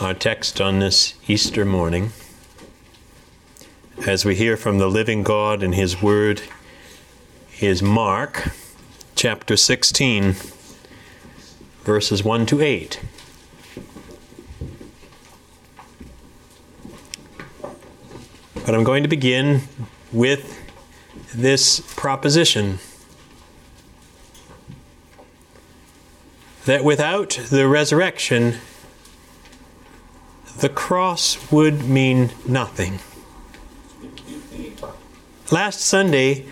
Our text on this Easter morning, as we hear from the living God and His Word, is Mark chapter 16, verses 1 to 8. But I'm going to begin with this proposition that without the resurrection, the cross would mean nothing. Last Sunday,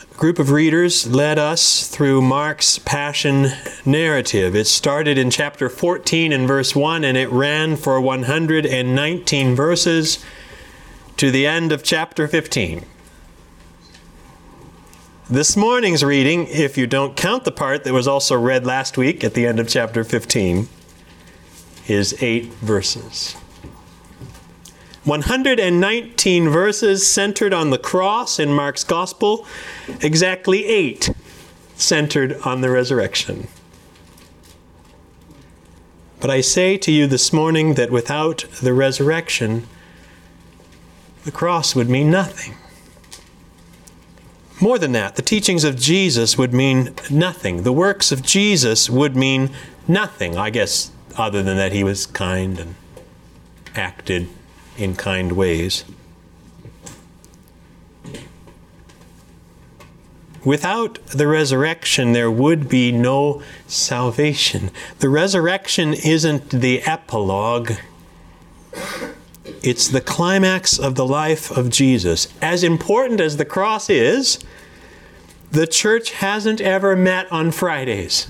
a group of readers led us through Mark's Passion narrative. It started in chapter 14 and verse 1, and it ran for 119 verses to the end of chapter 15. This morning's reading, if you don't count the part that was also read last week at the end of chapter 15, is eight verses. 119 verses centered on the cross in Mark's Gospel, exactly eight centered on the resurrection. But I say to you this morning that without the resurrection, the cross would mean nothing. More than that, the teachings of Jesus would mean nothing. The works of Jesus would mean nothing. I guess other than that he was kind and acted in kind ways. Without the resurrection, there would be no salvation. The resurrection isn't the epilogue, it's the climax of the life of Jesus. As important as the cross is, the church hasn't ever met on Fridays,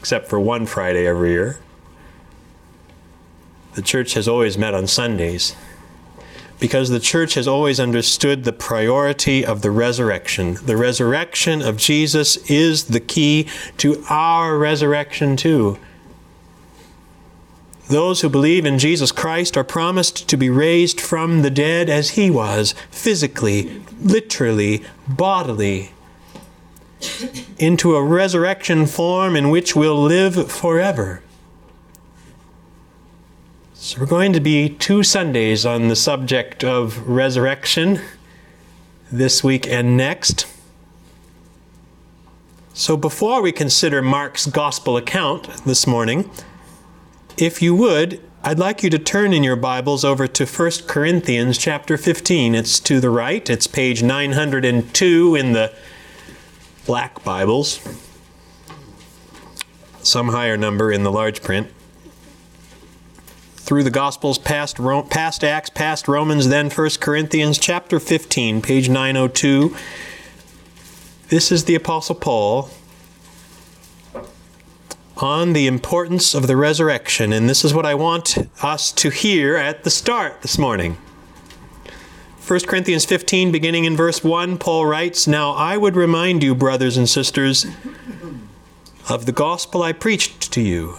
except for one Friday every year. The church has always met on Sundays because the church has always understood the priority of the resurrection. The resurrection of Jesus is the key to our resurrection, too. Those who believe in Jesus Christ are promised to be raised from the dead as he was, physically, literally, bodily, into a resurrection form in which we'll live forever. So, we're going to be two Sundays on the subject of resurrection this week and next. So, before we consider Mark's gospel account this morning, if you would, I'd like you to turn in your Bibles over to 1 Corinthians chapter 15. It's to the right, it's page 902 in the black Bibles, some higher number in the large print through the Gospels, past, past Acts, past Romans, then 1 Corinthians chapter 15, page 902. This is the Apostle Paul on the importance of the resurrection, and this is what I want us to hear at the start this morning. 1 Corinthians 15, beginning in verse 1, Paul writes, Now I would remind you, brothers and sisters, of the gospel I preached to you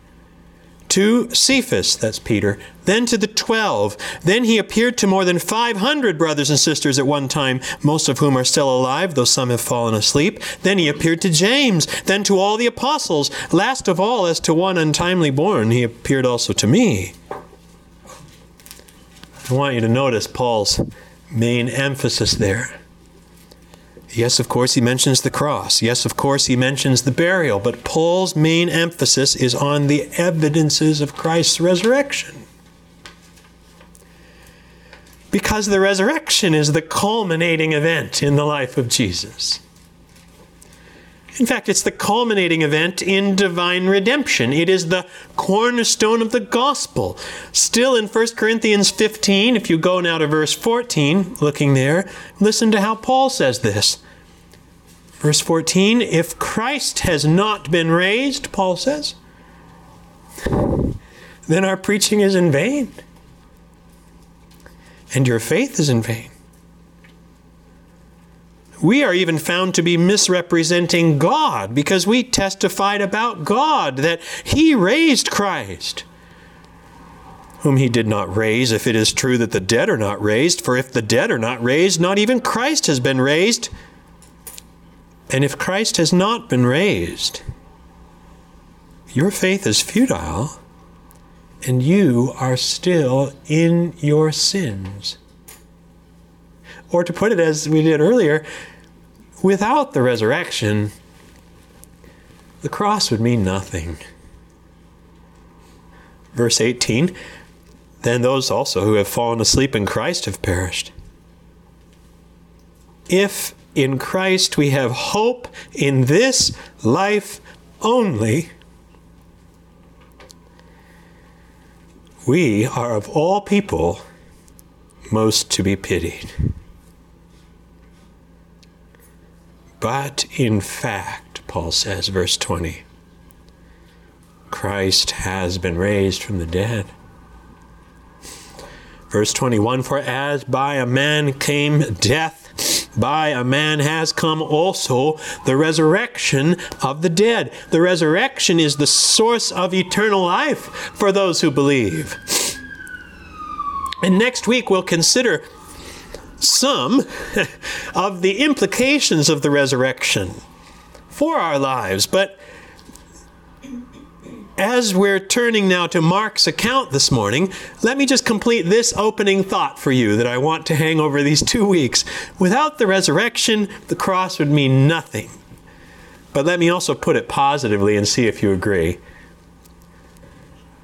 to Cephas, that's Peter, then to the twelve. Then he appeared to more than 500 brothers and sisters at one time, most of whom are still alive, though some have fallen asleep. Then he appeared to James, then to all the apostles. Last of all, as to one untimely born, he appeared also to me. I want you to notice Paul's main emphasis there. Yes, of course, he mentions the cross. Yes, of course, he mentions the burial. But Paul's main emphasis is on the evidences of Christ's resurrection. Because the resurrection is the culminating event in the life of Jesus. In fact, it's the culminating event in divine redemption. It is the cornerstone of the gospel. Still in 1 Corinthians 15, if you go now to verse 14, looking there, listen to how Paul says this. Verse 14, if Christ has not been raised, Paul says, then our preaching is in vain. And your faith is in vain. We are even found to be misrepresenting God because we testified about God that He raised Christ, whom He did not raise, if it is true that the dead are not raised. For if the dead are not raised, not even Christ has been raised. And if Christ has not been raised, your faith is futile and you are still in your sins. Or to put it as we did earlier, without the resurrection, the cross would mean nothing. Verse 18 Then those also who have fallen asleep in Christ have perished. If in Christ we have hope in this life only, we are of all people most to be pitied. But in fact, Paul says, verse 20, Christ has been raised from the dead. Verse 21 For as by a man came death, by a man has come also the resurrection of the dead. The resurrection is the source of eternal life for those who believe. And next week we'll consider some of the implications of the resurrection for our lives. But as we're turning now to Mark's account this morning, let me just complete this opening thought for you that I want to hang over these two weeks. Without the resurrection, the cross would mean nothing. But let me also put it positively and see if you agree.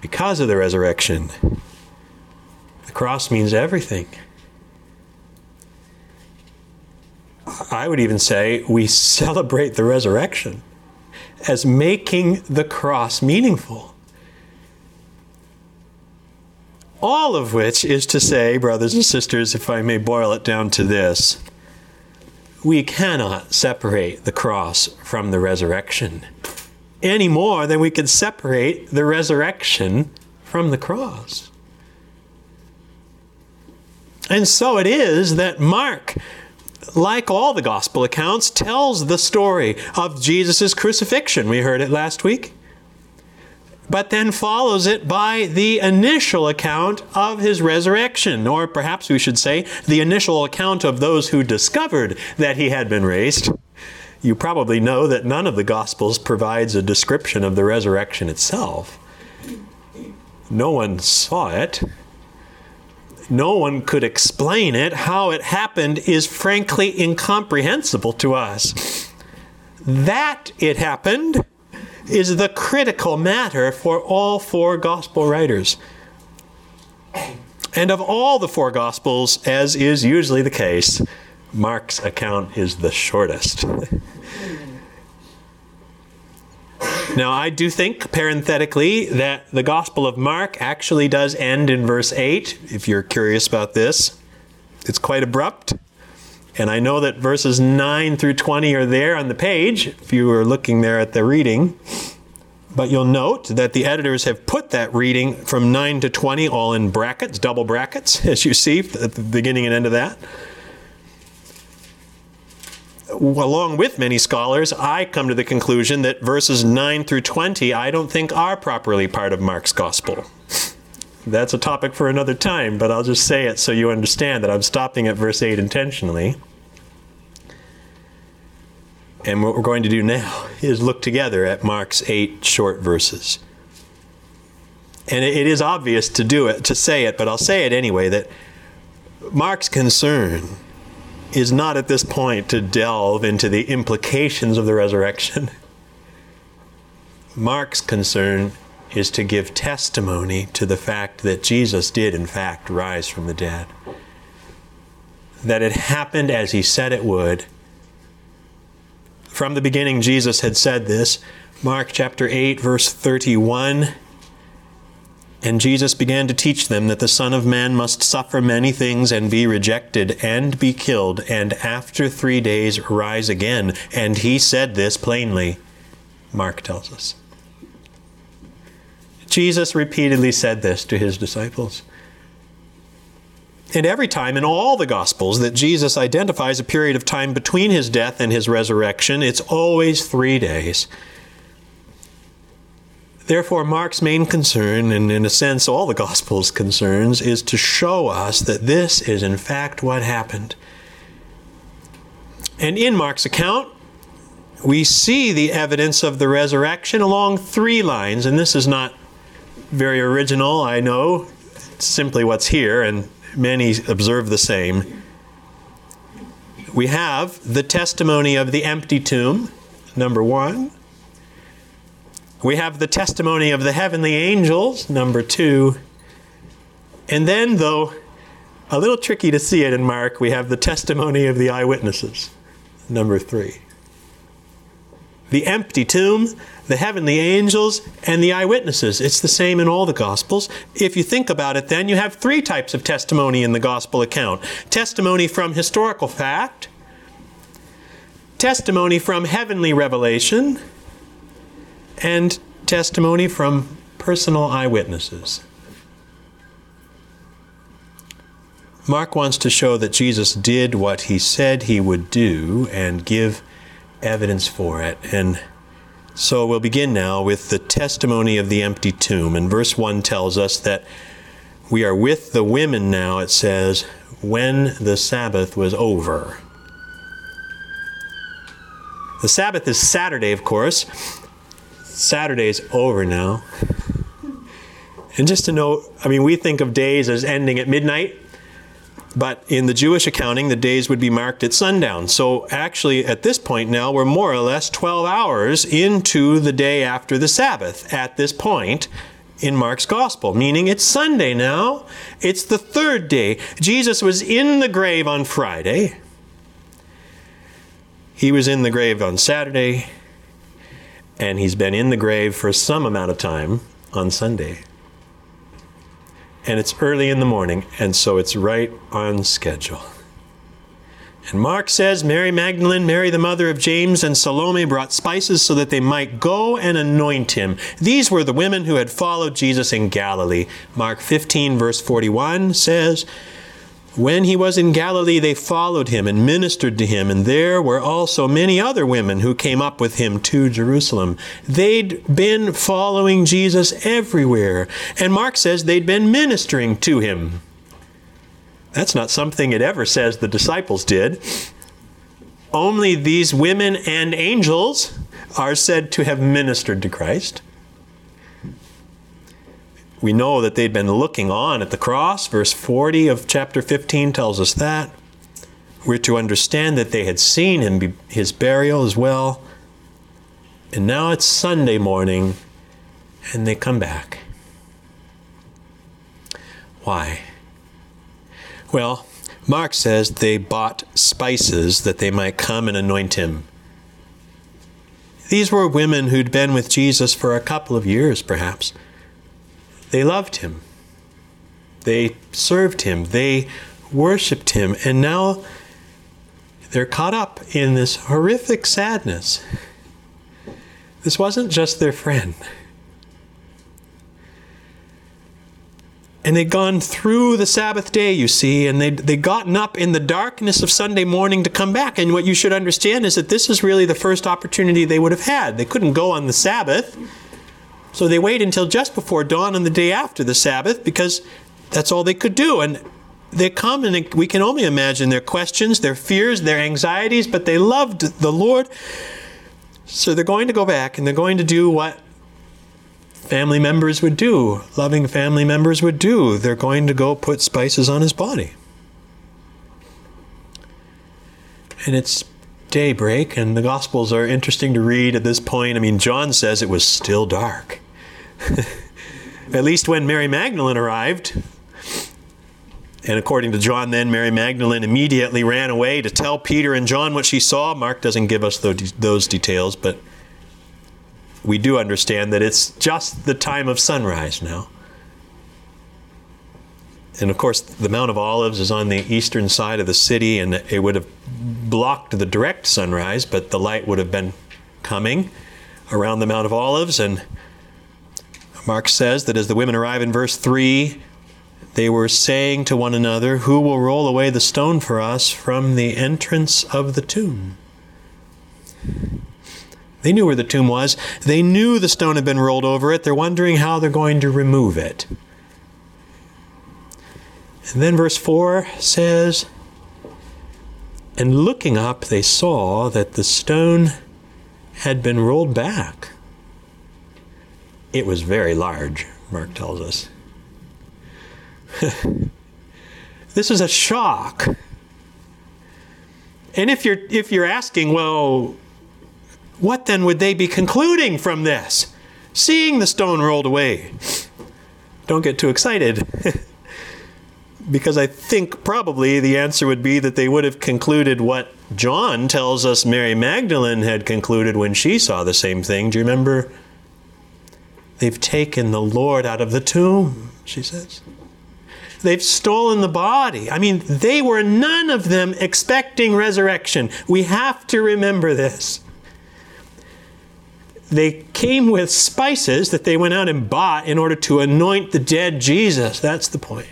Because of the resurrection, the cross means everything. I would even say we celebrate the resurrection as making the cross meaningful. All of which is to say, brothers and sisters, if I may boil it down to this, we cannot separate the cross from the resurrection any more than we can separate the resurrection from the cross. And so it is that Mark like all the gospel accounts, tells the story of Jesus' crucifixion. We heard it last week. But then follows it by the initial account of his resurrection, or perhaps we should say, the initial account of those who discovered that he had been raised. You probably know that none of the Gospels provides a description of the resurrection itself. No one saw it no one could explain it. How it happened is frankly incomprehensible to us. That it happened is the critical matter for all four gospel writers. And of all the four gospels, as is usually the case, Mark's account is the shortest. Now, I do think, parenthetically, that the Gospel of Mark actually does end in verse 8, if you're curious about this. It's quite abrupt. And I know that verses 9 through 20 are there on the page, if you were looking there at the reading. But you'll note that the editors have put that reading from 9 to 20 all in brackets, double brackets, as you see at the beginning and end of that along with many scholars, I come to the conclusion that verses 9 through 20 I don't think are properly part of Mark's gospel. That's a topic for another time, but I'll just say it so you understand that I'm stopping at verse 8 intentionally. And what we're going to do now is look together at Mark's eight short verses. And it is obvious to do it, to say it, but I'll say it anyway that Mark's concern is not at this point to delve into the implications of the resurrection. Mark's concern is to give testimony to the fact that Jesus did, in fact, rise from the dead. That it happened as he said it would. From the beginning, Jesus had said this. Mark chapter 8, verse 31 and Jesus began to teach them that the Son of Man must suffer many things and be rejected and be killed, and after three days rise again. And he said this plainly, Mark tells us. Jesus repeatedly said this to his disciples. And every time in all the Gospels that Jesus identifies a period of time between his death and his resurrection, it's always three days. Therefore, Mark's main concern, and in a sense all the Gospels' concerns, is to show us that this is in fact what happened. And in Mark's account, we see the evidence of the resurrection along three lines, and this is not very original, I know. It's simply what's here, and many observe the same. We have the testimony of the empty tomb, number one. We have the testimony of the heavenly angels, number two. And then, though a little tricky to see it in Mark, we have the testimony of the eyewitnesses, number three. The empty tomb, the heavenly angels, and the eyewitnesses. It's the same in all the Gospels. If you think about it, then you have three types of testimony in the Gospel account testimony from historical fact, testimony from heavenly revelation, and testimony from personal eyewitnesses. Mark wants to show that Jesus did what he said he would do and give evidence for it. And so we'll begin now with the testimony of the empty tomb. And verse 1 tells us that we are with the women now, it says, when the Sabbath was over. The Sabbath is Saturday, of course. Saturday's over now. And just to note, I mean, we think of days as ending at midnight, but in the Jewish accounting, the days would be marked at sundown. So actually, at this point now, we're more or less 12 hours into the day after the Sabbath at this point in Mark's gospel, meaning it's Sunday now. It's the third day. Jesus was in the grave on Friday. He was in the grave on Saturday and he's been in the grave for some amount of time on Sunday. And it's early in the morning, and so it's right on schedule. And Mark says Mary Magdalene, Mary the mother of James, and Salome brought spices so that they might go and anoint him. These were the women who had followed Jesus in Galilee. Mark 15, verse 41 says, when he was in Galilee, they followed him and ministered to him, and there were also many other women who came up with him to Jerusalem. They'd been following Jesus everywhere, and Mark says they'd been ministering to him. That's not something it ever says the disciples did. Only these women and angels are said to have ministered to Christ. We know that they'd been looking on at the cross. Verse 40 of chapter 15 tells us that. We're to understand that they had seen him, his burial as well. And now it's Sunday morning, and they come back. Why? Well, Mark says they bought spices that they might come and anoint him. These were women who'd been with Jesus for a couple of years, perhaps. They loved him. They served him. They worshiped him. And now they're caught up in this horrific sadness. This wasn't just their friend. And they'd gone through the Sabbath day, you see, and they'd, they'd gotten up in the darkness of Sunday morning to come back. And what you should understand is that this is really the first opportunity they would have had. They couldn't go on the Sabbath. So they wait until just before dawn on the day after the Sabbath because that's all they could do. And they come and we can only imagine their questions, their fears, their anxieties, but they loved the Lord. So they're going to go back and they're going to do what family members would do, loving family members would do. They're going to go put spices on his body. And it's daybreak, and the Gospels are interesting to read at this point. I mean, John says it was still dark. At least when Mary Magdalene arrived. And according to John, then Mary Magdalene immediately ran away to tell Peter and John what she saw. Mark doesn't give us those details, but we do understand that it's just the time of sunrise now. And of course, the Mount of Olives is on the eastern side of the city, and it would have blocked the direct sunrise, but the light would have been coming around the Mount of Olives. And Mark says that as the women arrive in verse 3, they were saying to one another, Who will roll away the stone for us from the entrance of the tomb? They knew where the tomb was. They knew the stone had been rolled over it. They're wondering how they're going to remove it. And then verse 4 says, And looking up, they saw that the stone had been rolled back. It was very large, Mark tells us. this is a shock. And if you're if you're asking, well, what then would they be concluding from this? Seeing the stone rolled away. Don't get too excited. because I think probably the answer would be that they would have concluded what John tells us Mary Magdalene had concluded when she saw the same thing. Do you remember? They've taken the Lord out of the tomb, she says. They've stolen the body. I mean, they were none of them expecting resurrection. We have to remember this. They came with spices that they went out and bought in order to anoint the dead Jesus. That's the point.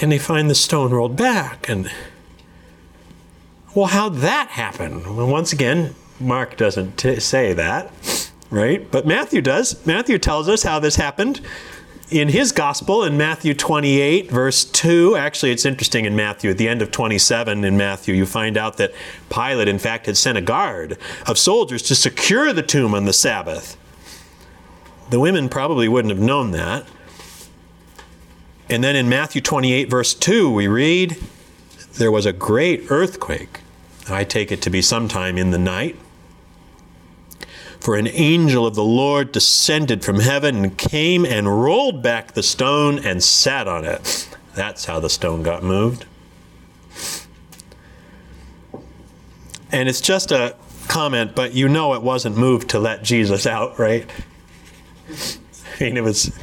And they find the stone rolled back. And, well, how'd that happen? Well, once again, Mark doesn't t- say that, right? But Matthew does. Matthew tells us how this happened in his gospel in Matthew 28, verse 2, actually, it's interesting in Matthew, at the end of 27 in Matthew, you find out that Pilate, in fact, had sent a guard of soldiers to secure the tomb on the Sabbath. The women probably wouldn't have known that. And then in Matthew 28, verse 2, we read, There was a great earthquake. I take it to be sometime in the night for an angel of the Lord descended from heaven and came and rolled back the stone and sat on it. That's how the stone got moved. And it's just a comment, but you know it wasn't moved to let Jesus out, right? I mean, it was,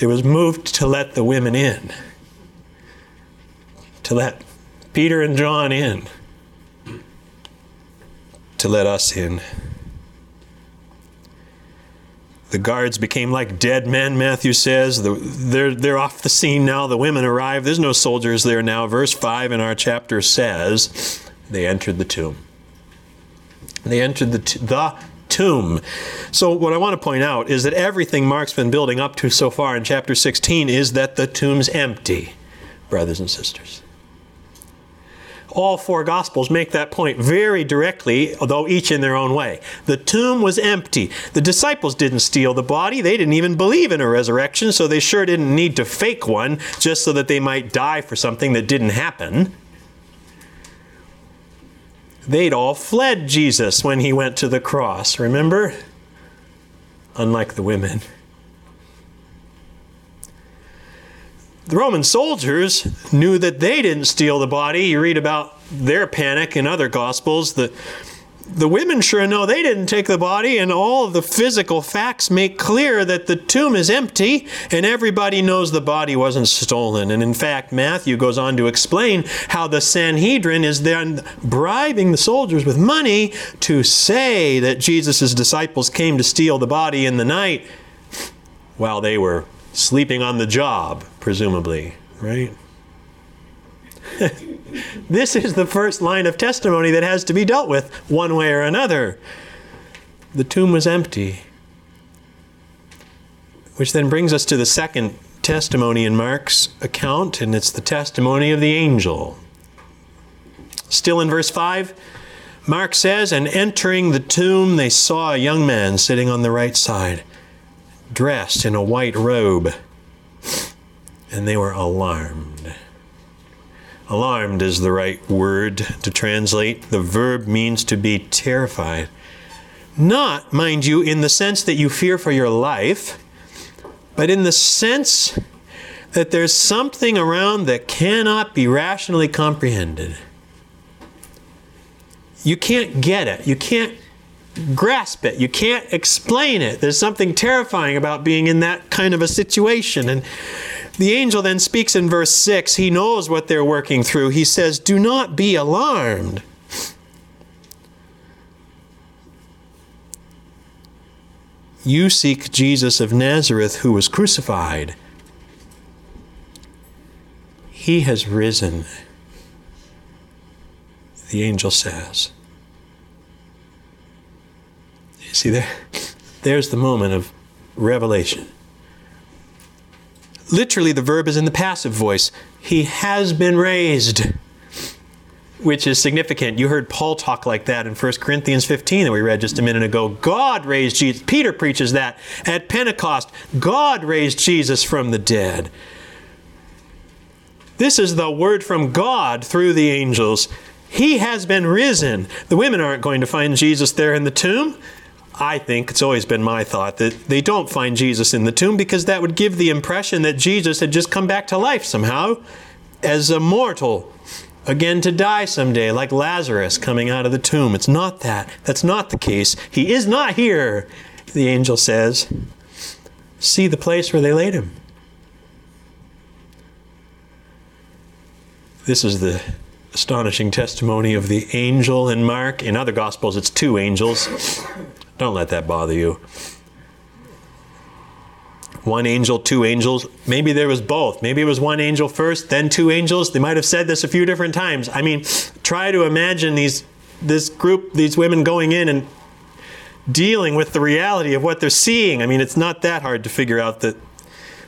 it was moved to let the women in, to let Peter and John in, to let us in. The guards became like dead men, Matthew says. The, they're, they're off the scene now. The women arrive. There's no soldiers there now. Verse 5 in our chapter says they entered the tomb. They entered the, t- the tomb. So, what I want to point out is that everything Mark's been building up to so far in chapter 16 is that the tomb's empty, brothers and sisters all four Gospels make that point very directly, although each in their own way. The tomb was empty. The disciples didn't steal the body. They didn't even believe in a resurrection, so they sure didn't need to fake one just so that they might die for something that didn't happen. They'd all fled Jesus when he went to the cross, remember? Unlike the women. The Roman soldiers knew that they didn't steal the body. You read about their panic in other gospels. The, the women sure know they didn't take the body, and all of the physical facts make clear that the tomb is empty, and everybody knows the body wasn't stolen. And in fact, Matthew goes on to explain how the Sanhedrin is then bribing the soldiers with money to say that Jesus' disciples came to steal the body in the night while they were sleeping on the job, presumably, right? this is the first line of testimony that has to be dealt with one way or another. The tomb was empty. Which then brings us to the second testimony in Mark's account, and it's the testimony of the angel. Still in verse 5, Mark says, And entering the tomb, they saw a young man sitting on the right side dressed in a white robe, and they were alarmed. Alarmed is the right word to translate. The verb means to be terrified. Not, mind you, in the sense that you fear for your life, but in the sense that there's something around that cannot be rationally comprehended. You can't get it. You can't grasp it. You can't explain it. There's something terrifying about being in that kind of a situation. And the angel then speaks in verse 6. He knows what they're working through. He says, Do not be alarmed. You seek Jesus of Nazareth who was crucified. He has risen, the angel says. You see there? There's the moment of revelation. Literally, the verb is in the passive voice. He has been raised, which is significant. You heard Paul talk like that in 1 Corinthians 15 that we read just a minute ago. God raised Jesus. Peter preaches that at Pentecost. God raised Jesus from the dead. This is the word from God through the angels. He has been risen. The women aren't going to find Jesus there in the tomb. I think it's always been my thought that they don't find Jesus in the tomb because that would give the impression that Jesus had just come back to life somehow as a mortal, again to die someday, like Lazarus coming out of the tomb. It's not that. That's not the case. He is not here, the angel says. See the place where they laid him. This is the astonishing testimony of the angel in Mark. In other Gospels, it's two angels. Don't let that bother you. One angel, two angels. Maybe there was both. Maybe it was one angel first, then two angels. They might have said this a few different times. I mean, try to imagine these this group, these women going in and dealing with the reality of what they're seeing. I mean, it's not that hard to figure out that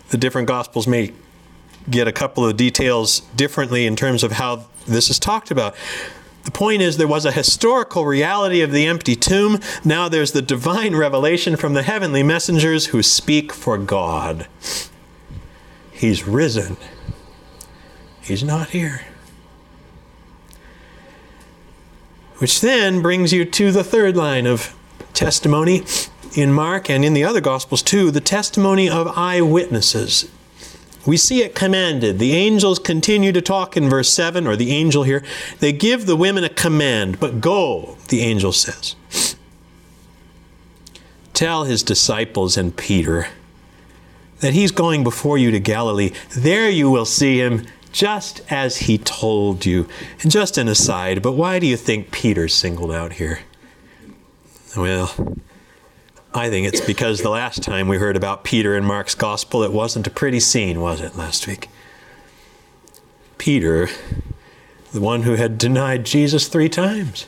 the different gospels may get a couple of details differently in terms of how this is talked about. The point is, there was a historical reality of the empty tomb. Now there's the divine revelation from the heavenly messengers who speak for God. He's risen. He's not here. Which then brings you to the third line of testimony in Mark and in the other Gospels too the testimony of eyewitnesses. We see it commanded. The angels continue to talk in verse 7, or the angel here. They give the women a command, but go, the angel says. Tell his disciples and Peter that he's going before you to Galilee. There you will see him just as he told you. And just an aside, but why do you think Peter's singled out here? Well, I think it's because the last time we heard about Peter in Mark's gospel, it wasn't a pretty scene, was it, last week? Peter, the one who had denied Jesus three times.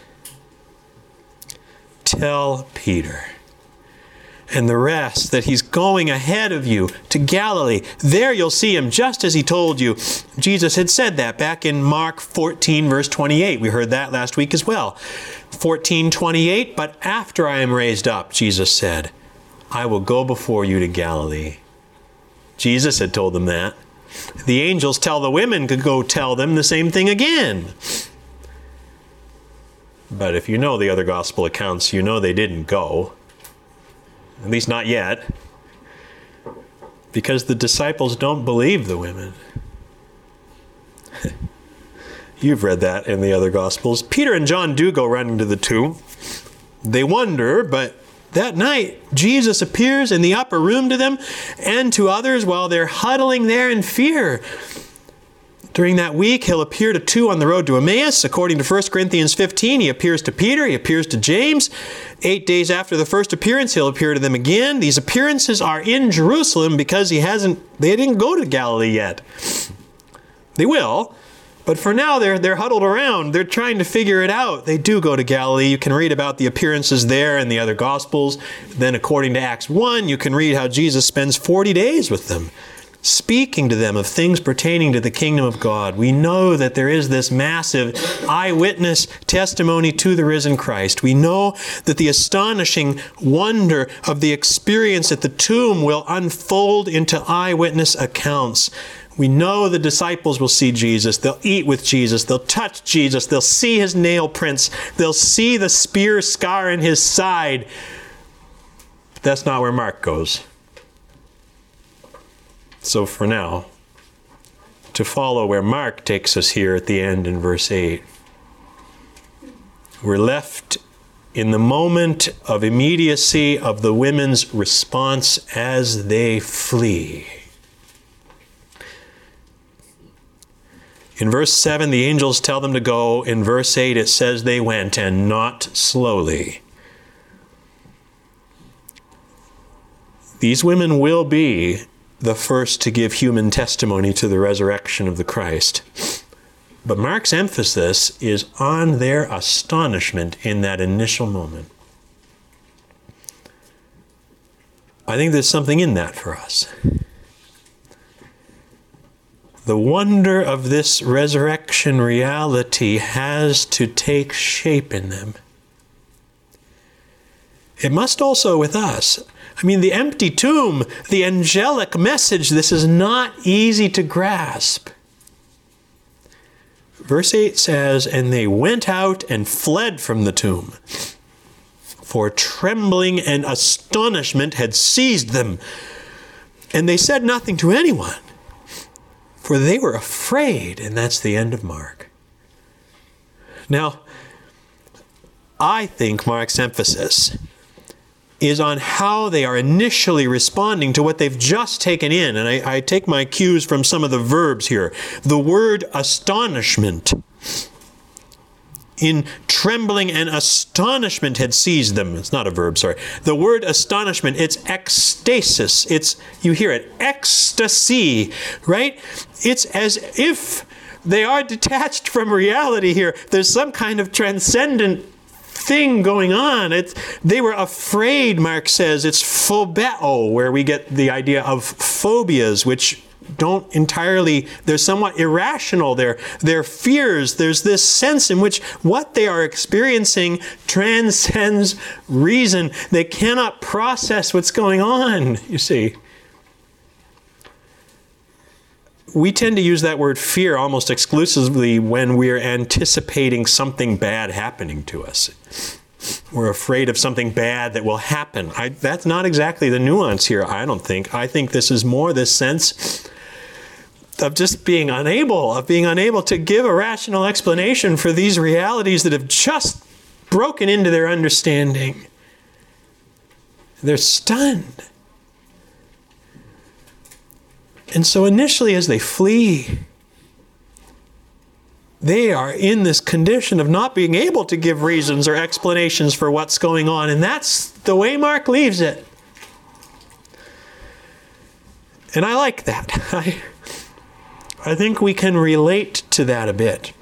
Tell Peter and the rest that he's going ahead of you to Galilee. There you'll see him just as he told you. Jesus had said that back in Mark 14, verse 28. We heard that last week as well. 1428, but after I am raised up, Jesus said, I will go before you to Galilee. Jesus had told them that. The angels tell the women to go tell them the same thing again. But if you know the other gospel accounts, you know they didn't go. At least not yet. Because the disciples don't believe the women. You've read that in the other Gospels. Peter and John do go running to the tomb. They wonder, but that night, Jesus appears in the upper room to them and to others while they're huddling there in fear. During that week, he'll appear to two on the road to Emmaus. According to 1 Corinthians 15, he appears to Peter, he appears to James. Eight days after the first appearance, he'll appear to them again. These appearances are in Jerusalem because he hasn't, they didn't go to Galilee yet. They will, but for now, they're, they're huddled around. They're trying to figure it out. They do go to Galilee. You can read about the appearances there in the other Gospels. Then, according to Acts 1, you can read how Jesus spends 40 days with them, speaking to them of things pertaining to the kingdom of God. We know that there is this massive eyewitness testimony to the risen Christ. We know that the astonishing wonder of the experience at the tomb will unfold into eyewitness accounts. We know the disciples will see Jesus. They'll eat with Jesus. They'll touch Jesus. They'll see his nail prints. They'll see the spear scar in his side. That's not where Mark goes. So for now, to follow where Mark takes us here at the end in verse 8, we're left in the moment of immediacy of the women's response as they flee. In verse 7, the angels tell them to go. In verse 8, it says they went, and not slowly. These women will be the first to give human testimony to the resurrection of the Christ. But Mark's emphasis is on their astonishment in that initial moment. I think there's something in that for us. The wonder of this resurrection reality has to take shape in them. It must also with us. I mean, the empty tomb, the angelic message, this is not easy to grasp. Verse 8 says, And they went out and fled from the tomb for trembling and astonishment had seized them. And they said nothing to anyone, for they were afraid. And that's the end of Mark. Now, I think Mark's emphasis is on how they are initially responding to what they've just taken in. And I, I, take my cues from some of the verbs here. The word astonishment in trembling and astonishment had seized them. It's not a verb, sorry. The word astonishment, it's ecstasis. It's, you hear it, ecstasy, right? It's as if they are detached from reality here. There's some kind of transcendent thing going on. It's, they were afraid, Mark says. It's phobeo, where we get the idea of phobias, which don't entirely, they're somewhat irrational. They're, they're fears. There's this sense in which what they are experiencing transcends reason. They cannot process what's going on, you see. We tend to use that word fear almost exclusively when we're anticipating something bad happening to us. We're afraid of something bad that will happen. I, that's not exactly the nuance here, I don't think. I think this is more this sense of just being unable, of being unable to give a rational explanation for these realities that have just broken into their understanding. They're stunned. And so, initially, as they flee, they are in this condition of not being able to give reasons or explanations for what's going on. And that's the way Mark leaves it. And I like that. I think we can relate to that a bit.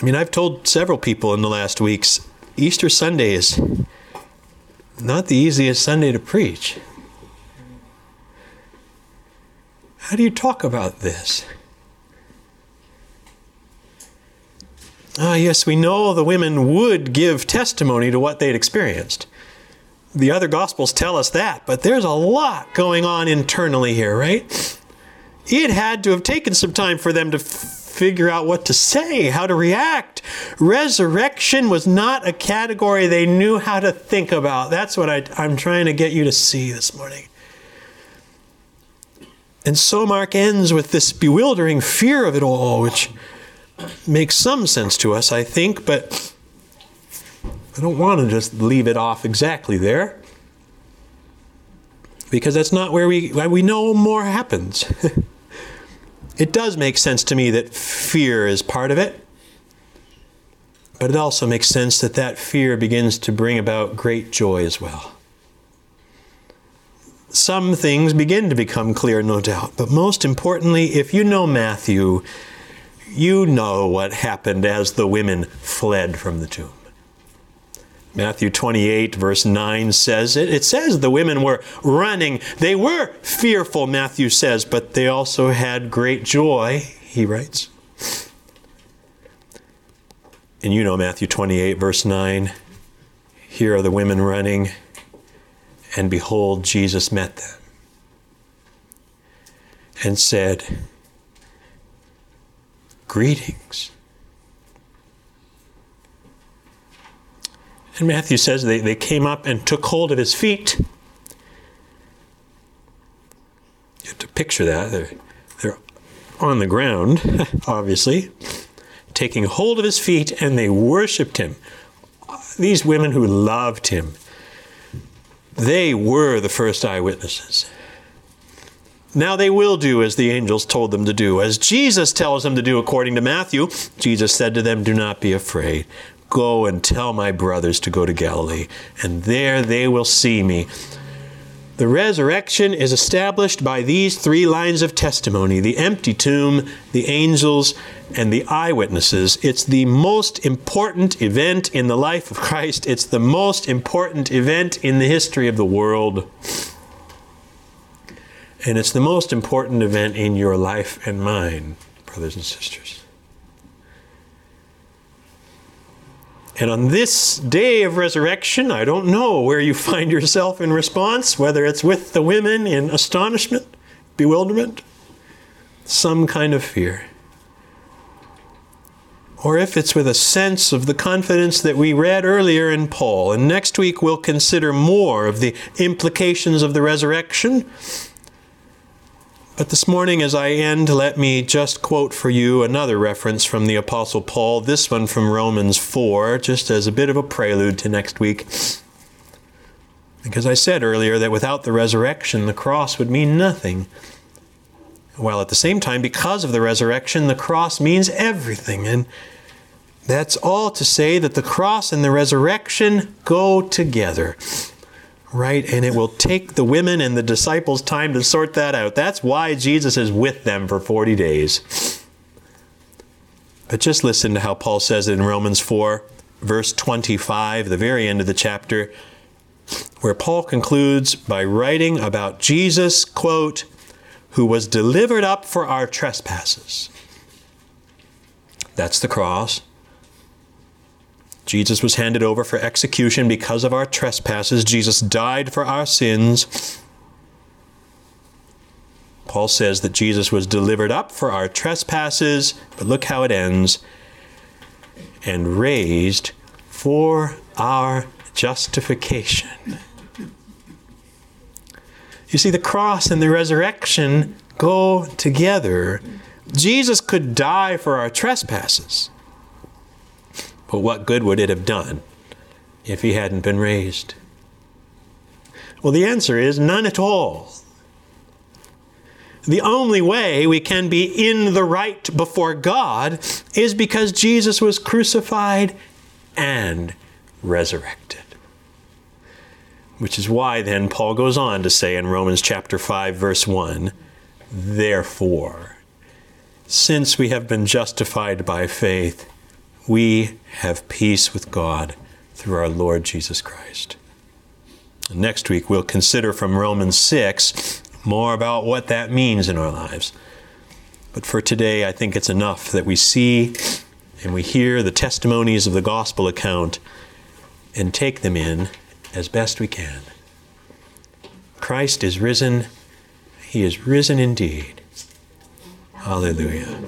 I mean, I've told several people in the last weeks Easter Sunday is not the easiest Sunday to preach. How do you talk about this? Ah, yes, we know the women would give testimony to what they'd experienced. The other Gospels tell us that, but there's a lot going on internally here, right? It had to have taken some time for them to f- figure out what to say, how to react. Resurrection was not a category they knew how to think about. That's what I, I'm trying to get you to see this morning. And so Mark ends with this bewildering fear of it all, which makes some sense to us, I think, but I don't want to just leave it off exactly there because that's not where we we know more happens. It does make sense to me that fear is part of it, but it also makes sense that that fear begins to bring about great joy as well. Some things begin to become clear, no doubt, but most importantly, if you know Matthew, you know what happened as the women fled from the tomb. Matthew 28, verse 9 says it. It says the women were running. They were fearful, Matthew says, but they also had great joy, he writes. And you know Matthew 28, verse 9. Here are the women running, and behold, Jesus met them and said, Greetings. And Matthew says they, they came up and took hold of his feet. You have to picture that. They're, they're on the ground, obviously, taking hold of his feet, and they worshiped him. These women who loved him, they were the first eyewitnesses. Now they will do as the angels told them to do, as Jesus tells them to do according to Matthew. Jesus said to them, Do not be afraid. Go and tell my brothers to go to Galilee, and there they will see me. The resurrection is established by these three lines of testimony the empty tomb, the angels, and the eyewitnesses. It's the most important event in the life of Christ. It's the most important event in the history of the world. And it's the most important event in your life and mine, brothers and sisters. And on this day of resurrection, I don't know where you find yourself in response, whether it's with the women in astonishment, bewilderment, some kind of fear, or if it's with a sense of the confidence that we read earlier in Paul. And next week we'll consider more of the implications of the resurrection but this morning, as I end, let me just quote for you another reference from the Apostle Paul, this one from Romans 4, just as a bit of a prelude to next week. Because I said earlier that without the resurrection, the cross would mean nothing. While at the same time, because of the resurrection, the cross means everything. And that's all to say that the cross and the resurrection go together right? And it will take the women and the disciples time to sort that out. That's why Jesus is with them for 40 days. But just listen to how Paul says it in Romans 4, verse 25, the very end of the chapter, where Paul concludes by writing about Jesus, quote, who was delivered up for our trespasses. That's the cross. Jesus was handed over for execution because of our trespasses. Jesus died for our sins. Paul says that Jesus was delivered up for our trespasses, but look how it ends and raised for our justification. You see, the cross and the resurrection go together. Jesus could die for our trespasses. But what good would it have done if he hadn't been raised? Well, the answer is none at all. The only way we can be in the right before God is because Jesus was crucified and resurrected. Which is why then Paul goes on to say in Romans chapter 5 verse 1, therefore since we have been justified by faith, we have peace with God through our Lord Jesus Christ. Next week, we'll consider from Romans 6 more about what that means in our lives. But for today, I think it's enough that we see and we hear the testimonies of the gospel account and take them in as best we can. Christ is risen. He is risen indeed. Hallelujah.